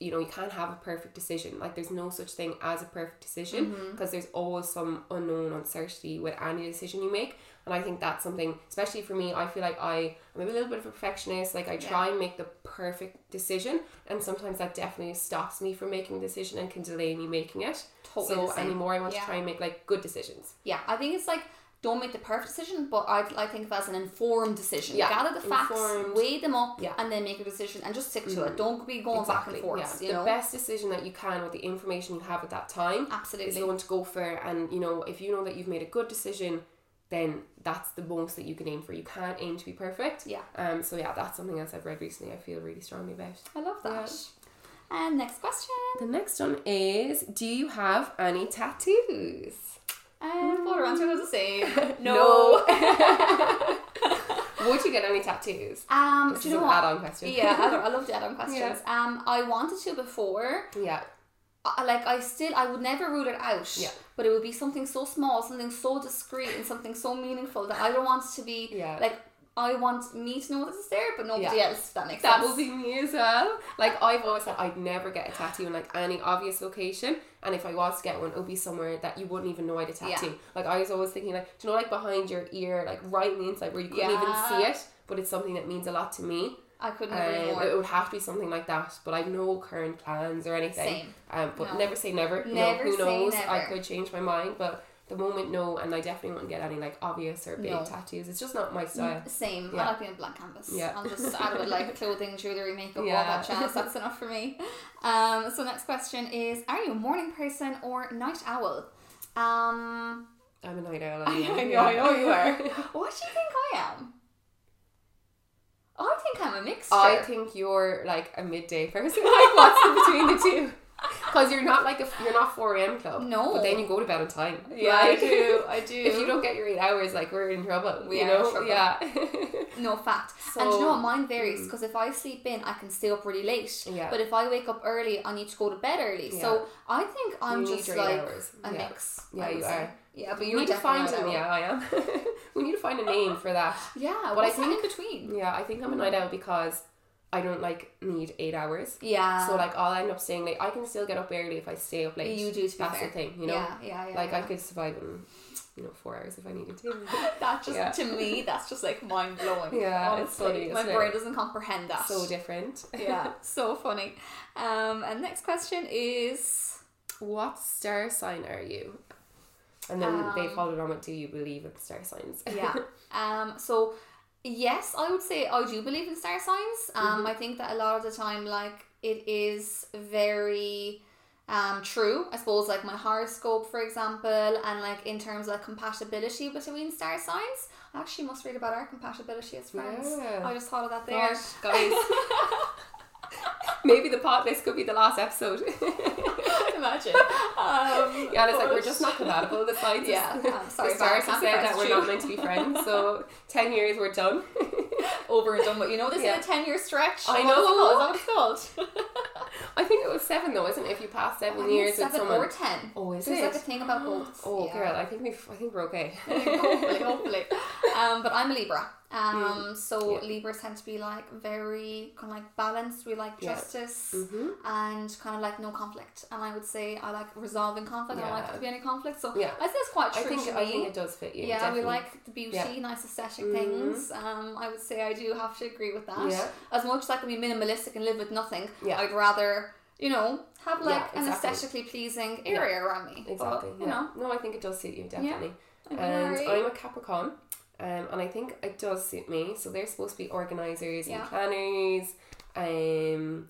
you know you can't have a perfect decision. Like there's no such thing as a perfect decision because there's always some unknown uncertainty with any decision you make and I think that's something especially for me I feel like I I'm a little bit of a perfectionist like I try and make the perfect decision and sometimes that definitely stops me from making a decision and can delay me making it Totally so anymore I want Yeah. to try and make like good decisions Yeah, I think it's like don't make the perfect decision, but I, I think of it as an informed decision. Yeah, Gather the facts, informed. weigh them up, Yeah. and then make a decision and just stick to it. Mm-hmm. Don't be going back and forth. yeah. The know, best decision that you can with the information you have at that time Absolutely. is the one to go for and you know if you know that you've made a good decision then that's the most that you can aim for you can't aim to be perfect Yeah. um so yeah that's something else I've read recently I feel really strongly about I love that. Yeah. And next question. the next one is do you have any tattoos And both our answers are the same. No. would you get any tattoos Um, this do is you know an what? add-on question yeah, I, I love the add-on questions. Um, I wanted to before. yeah like I still, I would never rule it out. Yeah. But it would be something so small, something so discreet, and something so meaningful that I don't want to be Yeah. like I want me to know this is there, but nobody Yeah. else. That makes That sense. will be me as well. Like I've always said, I'd never get a tattoo in like any obvious location, and if I was to get one, it would be somewhere that you wouldn't even know I had a tattoo. Yeah. Like I was always thinking, like do you know, like behind your ear, like right in the inside where you couldn't even see it, but it's something that means a lot to me. I couldn't Um, agree more. it would have to be something like that, but I've no current plans or anything. Same. Um, but No. never say never. You Never know, who knows? I could change my mind, but the moment, no, and I definitely wouldn't get any like obvious or big No. tattoos. It's just not my style. Same. Yeah. I like being a blank canvas. Yeah. I'll just add with like clothing, jewellery, makeup, all that jazz. That's enough for me. Um, so next question is Are you a morning person or night owl? Um I'm a night owl. I anyway. know, I know you are. What do you think I am? I think I'm a mixture. I think you're like a midday person. Like what's in between the two? Because you're not like a you're not four a.m. club. No. but then you go to bed on time. yeah, I do. I do. If you don't get your eight hours, like we're in trouble. We you know, trouble. yeah, No fact. So- and you know what? Mine varies mm. because if I sleep in, I can stay up really late. Yeah. But if I wake up early, I need to go to bed early. So I think I'm You just like hours. a Yeah. mix. Yeah, you are. Yeah, but we you're need to find a Yeah, I am. we need to find a name for that. Yeah, But I think- in between? Yeah, I think I'm a night owl because I don't like need eight hours. Yeah. So like I'll end up staying late. I can still get up early if I stay up late. You do, to That's fair. the thing, you know. Yeah, yeah, yeah. like I could survive in, you know, four hours if I needed to. That just Yeah. to me, that's just like mind blowing. Yeah, it's funny, My brain it? doesn't comprehend that. so different. yeah, so funny. Um, and next question is what star sign are you? And then they Um, followed on with, do you believe in star signs? yeah. Um, so yes, I would say I do believe in star signs. Um, Mm-hmm. I think that a lot of the time, like it is very um true. I suppose like my horoscope, for example, and like in terms of like, compatibility between star signs. I actually must read about our compatibility as friends. Yeah. I just thought of that there. Gosh, guys. Maybe the pot this could be the last episode. Imagine. Um, yeah, it's like we're just not compatible. The signs. Yeah, I'm sorry, the stars have said that we're not meant to be friends. So ten years we're done. over and done with. You know, this Yeah. is a 10 year stretch. I What is it know. Is that what it's called? I think it was seven though, isn't it? If you pass seven I years seven someone. or 10. Oh, is There's it? like a thing about both. Oh, Yeah. girl, I think we I think we're okay. hopefully, hopefully. Um, but I'm a Libra. Um, so Mm. Yeah. Libras tend to be like very kind of like balanced. We like Yeah. justice Mhm. and kind of like no conflict. And I would say I like resolving conflict. I don't like to be any conflict. So Yeah. I think it's quite I true think to I think it does fit you. yeah, definitely. we like the beauty, Yeah. nice aesthetic Mhm. things. Um, I would say I do have to agree with that. Yeah. As much as I can be minimalistic and live with nothing, Yeah. I'd rather, you know, have like Yeah, an aesthetically pleasing Yeah. area around me. But, Exactly. you yeah. know, No, I think it does suit you definitely. I And. I'm a Capricorn. Um, and I think it does suit me. So they're supposed to be organizers Yeah. and planners. Um,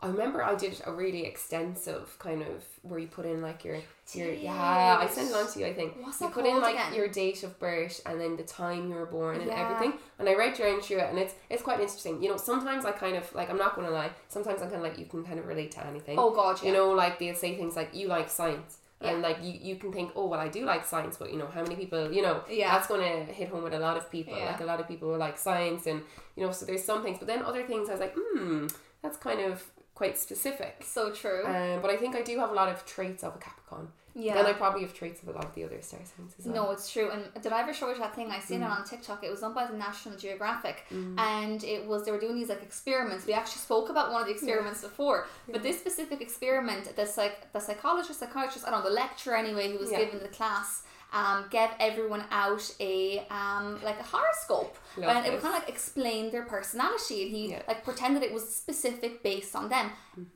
I remember I did a really extensive kind of where you put in like your your yeah I sent it on to you I think What's you put in like again? your date of birth and then the time you were born and Yeah. everything and I read down through it and it's it's quite interesting you know sometimes I kind of like I'm not gonna lie sometimes I'm kind of like you can kind of relate to anything oh god, yeah. you know like they'll say things like you like science Yeah. and like you, you can think oh well I do like science but you know how many people you know Yeah. that's going to hit home with a lot of people Yeah. like a lot of people will like science and you know so there's some things but then other things I was like hmm that's kind of quite specific so true. um, but I think I do have a lot of traits of a Capricorn yeah. then I probably have traits of a lot of the other star signs as well No, it's true. And did I ever show you that thing? I seen Mm. it on TikTok. It was done by the National Geographic, and it was they were doing these like experiments. We actually spoke about one of the experiments before, but this specific experiment, the psych, the psychologist, psychiatrist, I don't know, the lecturer anyway, who was Yeah. giving the class. Um, gave everyone out a um like a horoscope Love and it would kind of like explain their personality and he Yeah. Mm-hmm. like pretended it was specific based on them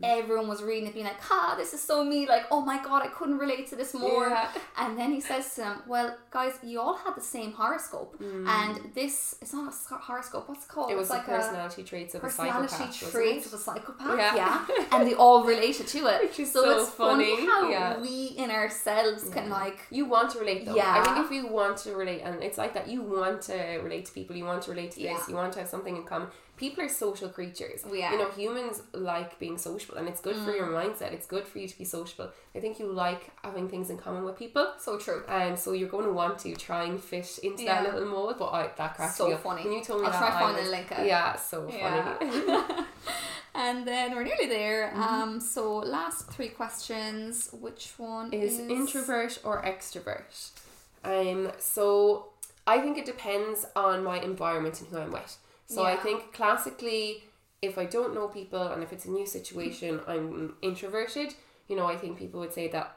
everyone was reading it being like ha this is so me like oh my god I couldn't relate to this more Yeah. and then he says to them, "Well, guys, you all had the same horoscope, and this it's not a horoscope. What's it called? Mm. it was it's like personality traits a of a personality psychopath wasn't traits of a psychopath. Yeah. Yeah, and they all related to it. Which is so, so it's funny, funny, how we in ourselves can like You want to relate though. I think if you want to relate, and it's like that, you want to relate to people, you want to relate to Yeah. this, you want to have something in common. People are social creatures. We are. You know, humans like being sociable, and it's good for your Mm. mindset. It's good for you to be sociable. I think you like having things in common with people. so true. Um, so you're going to want to try and fit into Yeah. that little mold. But I, that cracks So me up. funny. When you told me I'll that, try finding a link out. Yeah, so Yeah. funny. And then we're nearly there. Mm-hmm. Um, so last three questions. Which one is is, introvert or extrovert? Um, so I think it depends on my environment and who I'm with. So I think classically, if I don't know people and if it's a new situation, I'm introverted. You know, I think people would say that,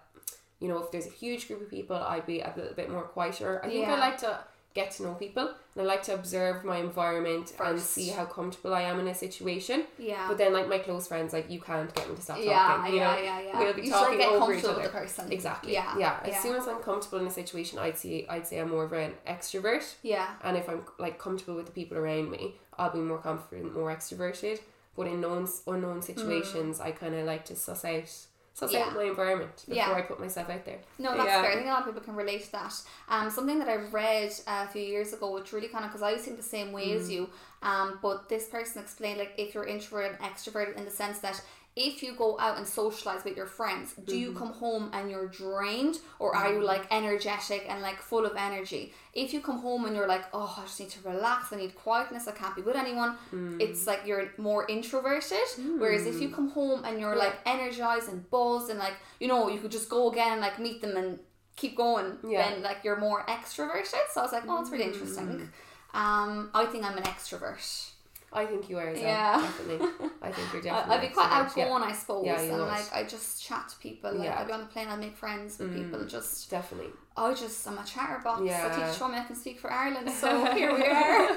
you know, if there's a huge group of people, I'd be a little bit more quieter. I think I Yeah. like to get to know people and I like to observe my environment and see how comfortable I am in a situation. Yeah. But then, like my close friends, like you can't get me to stop yeah, talking. You yeah, know? yeah, yeah. We'll be you talking get over each other. with the person. Exactly. Yeah. Yeah. As yeah. soon as I'm comfortable in a situation, I'd say I'd say I'm more of an extrovert, Yeah. and if I'm like comfortable with the people around me, I'll be more confident, more extroverted. But in known unknown hmm. situations, I kind of like to suss out suss Hmm. Yeah. my environment before Yeah. I put myself out there. No, that's Yeah. fair. I think a lot of people can relate to that. Um, something that I read uh, a few years ago, which really kind of because I was think the same way Mm. as you. Um, but this person explained like if you're introverted and extroverted in the sense that if you go out and socialize with your friends, do Mm-hmm. you come home and you're drained, or are you like energetic and like full of energy? If you come home and you're like, oh, I just need to relax, I need quietness, I can't be with anyone, Mm. it's like you're more introverted. Whereas if you come home and you're Yeah. like energized and buzzed and like you know you could just go again and like meet them and keep going, Yeah. then like you're more extroverted. So I was like, oh, it's really interesting. Um, I think I'm an extrovert. I think you are as well. Yeah. Definitely. I think you're definitely. I'd be quite extrovert, yeah. outgoing, I suppose, Yeah, you and would. like I just chat to people. Like Yeah. I'd be on the plane, I'd make friends with people. Mm. Just Definitely. I just I'm a chatterbox. Yeah. I teach I can speak for Ireland, so here we are.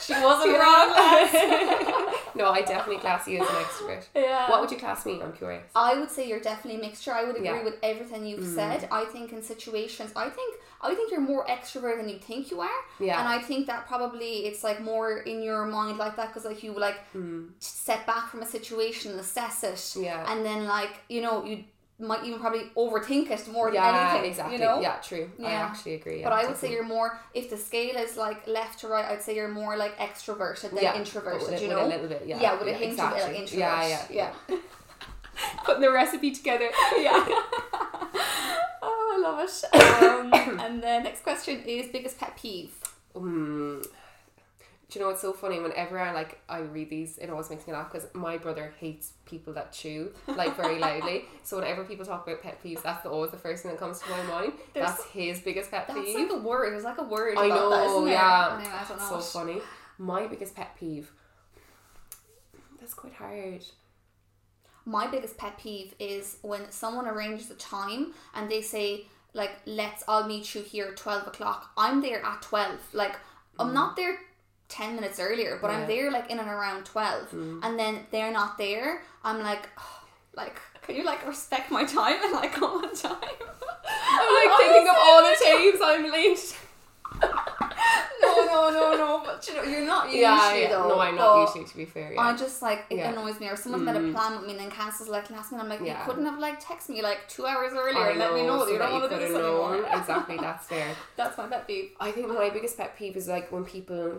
she wasn't wrong. no, I definitely class you as an extrovert. yeah. What would you class me? I'm curious. I would say you're definitely a mixture. I would agree Yeah. with everything you've Mm. said. I think in situations, I think I think you're more extrovert than you think you are, Yeah. and I think that probably it's like more in your mind like that because like you like Mm. step back from a situation, assess it, Yeah. and then like you know you might even probably overthink it more than yeah, anything. exactly. You know. Yeah, true. I actually agree. But I would say you're more if the scale is like left to right. I'd say you're more like extroverted than yeah, introverted. you know. a little bit. Yeah. yeah, with a yeah, hint exactly. of introvert. Yeah, yeah, yeah. Putting the recipe together. yeah. oh, I love it. Um, and the next question is biggest pet peeve. Mm. Do you know what's so funny? Whenever I like I read these, it always makes me laugh because my brother hates people that chew like very loudly. So whenever people talk about pet peeves, that's the, always the first thing that comes to my mind. There's- that's his biggest pet That's peeve. like a word. There's like a word. I know, That, yeah. Anyway, I so funny. My biggest pet peeve. That's quite hard. My biggest pet peeve is when someone arranges a time and they say like, "Let's I'll meet you here at twelve o'clock." I'm there at twelve. Like, I'm mm. not there ten minutes earlier, but Mm. Yeah. Mm. I'm there like in and around twelve, and then they're not there. I'm like, like, can you like respect my time and like come on time? I'm like thinking of all the times I'm late. no, no, no, no. But you know, you're not usually yeah, yeah. though. No, I'm not usually. To be fair, yeah. I just like it Yeah. annoys me. Or someone's made a Mm. plan with me and then cancels like last minute. I'm like, Yeah. you couldn't have like texted me like two hours earlier I and let me know that so you don't want to do this anymore. Exactly, that's fair. That's my pet peeve. I think my biggest pet peeve is like when people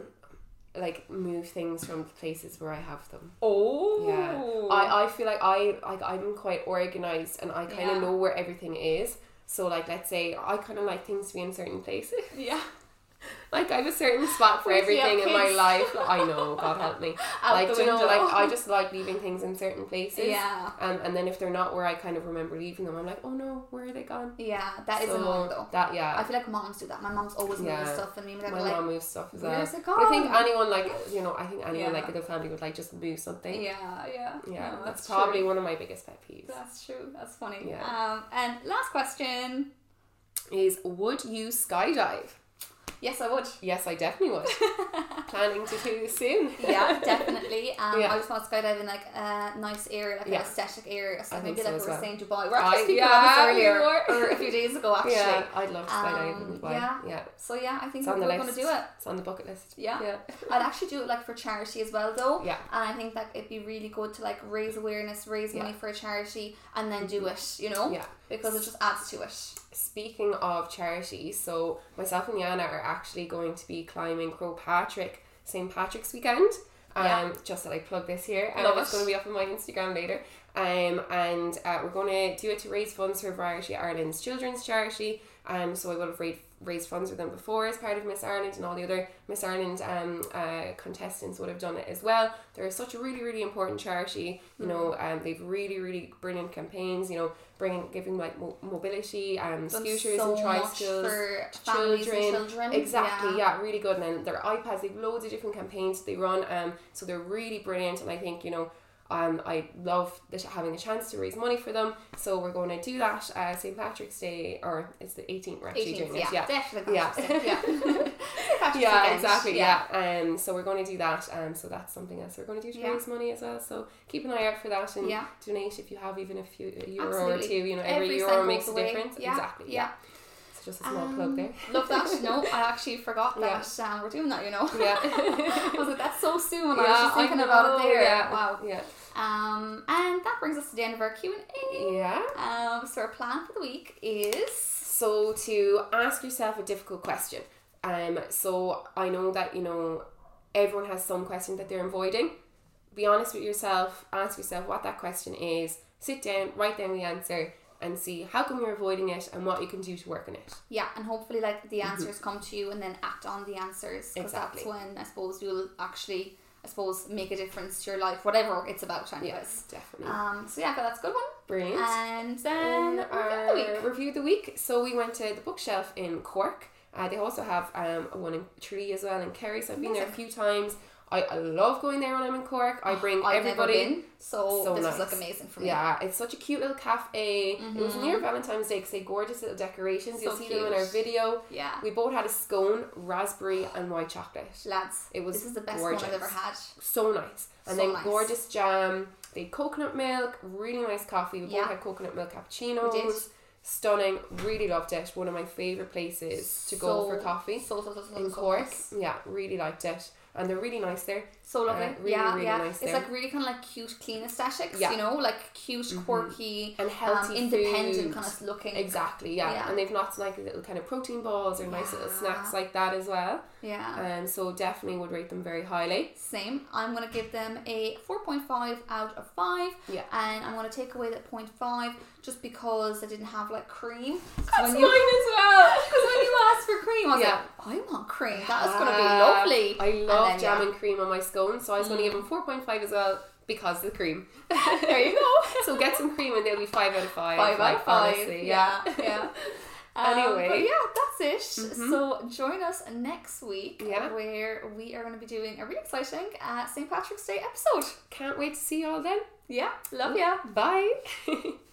like move things from the places where I have them. Oh, Yeah. I, I feel like I like I'm quite organized and I kind of Yeah. know where everything is. So like let's say I kind of like things to be in certain places. yeah. Like I have a certain spot for Wait till you have everything in my life. I know, God help me. Like you know, like I just like leaving things in certain places. Yeah. Um, and then if they're not where I kind of remember leaving them, I'm like, oh no, where are they gone? Yeah, that is So annoying though. That yeah. I feel like moms do that. My mom's always moving stuff, and me my dad my are like, mom moves stuff as well. "Where's it But I think anyone like you know, I think anyone Yeah. like in the family would like just move something. yeah, yeah, Yeah, No, that's, true. probably one of my biggest pet peeves. That's true. That's funny. Yeah. Um, and last question. Is would you skydive? Yes, I would. Yes, I definitely would. Planning to do soon. yeah, definitely. Um, Yeah. I just want to skydive in like a nice area, like Yeah. an aesthetic area. So I maybe think so like as we were well. saying Dubai. We're actually I- speaking yeah, about this we earlier or a few days ago actually. Yeah, I'd love to skydive Um, in Dubai. yeah. Yeah. So yeah, I think It's we're, we're gonna do it. It's on the bucket list. Yeah. Yeah. I'd actually do it like for charity as well though. Yeah. And I think that it'd be really good to like raise awareness, raise money for a charity and then do it, you know? Yeah. Because it just adds to it. Speaking of charity, so myself and Yana are actually going to be climbing Croagh Patrick St. Patrick's weekend. Um, Yeah. just that I plug this here. Um, Love it's it. going to be up on my Instagram later. Um, and uh, we're going to do it to raise funds for Variety Ireland's children's charity. Um, so I would have raised, raised funds for them before as part of Miss Ireland, and all the other Miss Ireland um, uh, contestants would have done it as well. They're such a really, really important charity. You know, Mm. um, they've really, really brilliant campaigns. You know, bringing giving like mo- mobility, um, Done scooters so and tricycles for families and children. Exactly, yeah. really good. And then their iPads, they've loads of different campaigns they run. Um, so they're really brilliant. And I think you know, um, I love the, having a chance to raise money for them. So we're going to do that. Uh, St Patrick's Day, or it's the 18th. We're actually 18th, doing yeah, it. Yeah. definitely. Yeah. Yeah. Yeah, exactly. Yeah. Um, so we're going to do that. Um, so that's something else we're going to do to Yeah. raise money as well. So keep an eye out for that and Yeah. donate if you have even a few a euro Absolutely. or two. You know, every, Every euro makes a difference. Yeah, Exactly. yeah. Just a small Um, plug there. Love that. No, I actually forgot Yeah. that um, we're doing that, you know. Yeah. I was like, that's so soon. I was just thinking about it there. Yeah. Wow. Yeah. Um, and that brings us to the end of our Q and A. Yeah. Um, so our plan for the week is So to ask yourself a difficult question. Um, so I know that you know everyone has some question that they're avoiding. Be honest with yourself. Ask yourself what that question is. Sit down, write down the answer, and see how come you're avoiding it and what you can do to work on it. yeah, and hopefully like the answers come to you and then act on the answers because Mm-hmm. Exactly. that's when I suppose you'll actually I suppose make a difference to your life, whatever it's about, anyways. Yes, definitely. Um, so yeah, but that's a good one. Brilliant. And then And review of the week. review the week. So we went to the bookshelf in Cork. Uh, they also have um, one in Tralee as well in Kerry. So I've been there a few times. I, I love going there when I'm in Cork. I ah, bring I've everybody. never been, so, So this was nice. like amazing for me. Yeah, it's such a cute little cafe. It was near mm-hmm. Valentine's Day because they had gorgeous little decorations. You'll So see them in our video. Yeah. We both had a scone, raspberry, and white chocolate. Lads, It was this is the best gorgeous. one I've ever had. So nice. And So then nice. gorgeous jam. They had coconut milk, really nice coffee. We Yeah. both had coconut milk cappuccinos. Stunning. Really loved it. One of my favourite places to go So- for coffee So so so so in so Cork. Yeah, really liked it. And they're really nice there. So lovely. Uh, really, yeah, really yeah. nice it's there. like really kind of like cute, clean aesthetics. Yeah. You know, like cute, Mhm. quirky, And um, healthy independent food. kind of looking. Exactly, yeah. Yeah. And they've lots of like little kind of protein balls or nice little snacks like that as well. Yeah. And so definitely would rate them very highly. Same. I'm gonna give them a four point five out of five. Yeah. And I'm gonna take away that 0.5 just because I didn't have like cream. That's when mine you as well. because when you asked for cream, I was Yeah. like, I want cream. That is gonna be Ah, lovely. I love then, jam yeah. and cream on my scone, so I was going to Mm. give them 4.5 as well because of the cream. there you go. so get some cream and they'll be 5 out of 5. Five out like, of five. Honestly, yeah, yeah. Um, Anyway. but yeah, that's it. Mhm. So join us next week Yeah. where we are going to be doing a really exciting uh, St. Patrick's Day episode. Can't wait to see you all then. Yeah, love ya. Bye.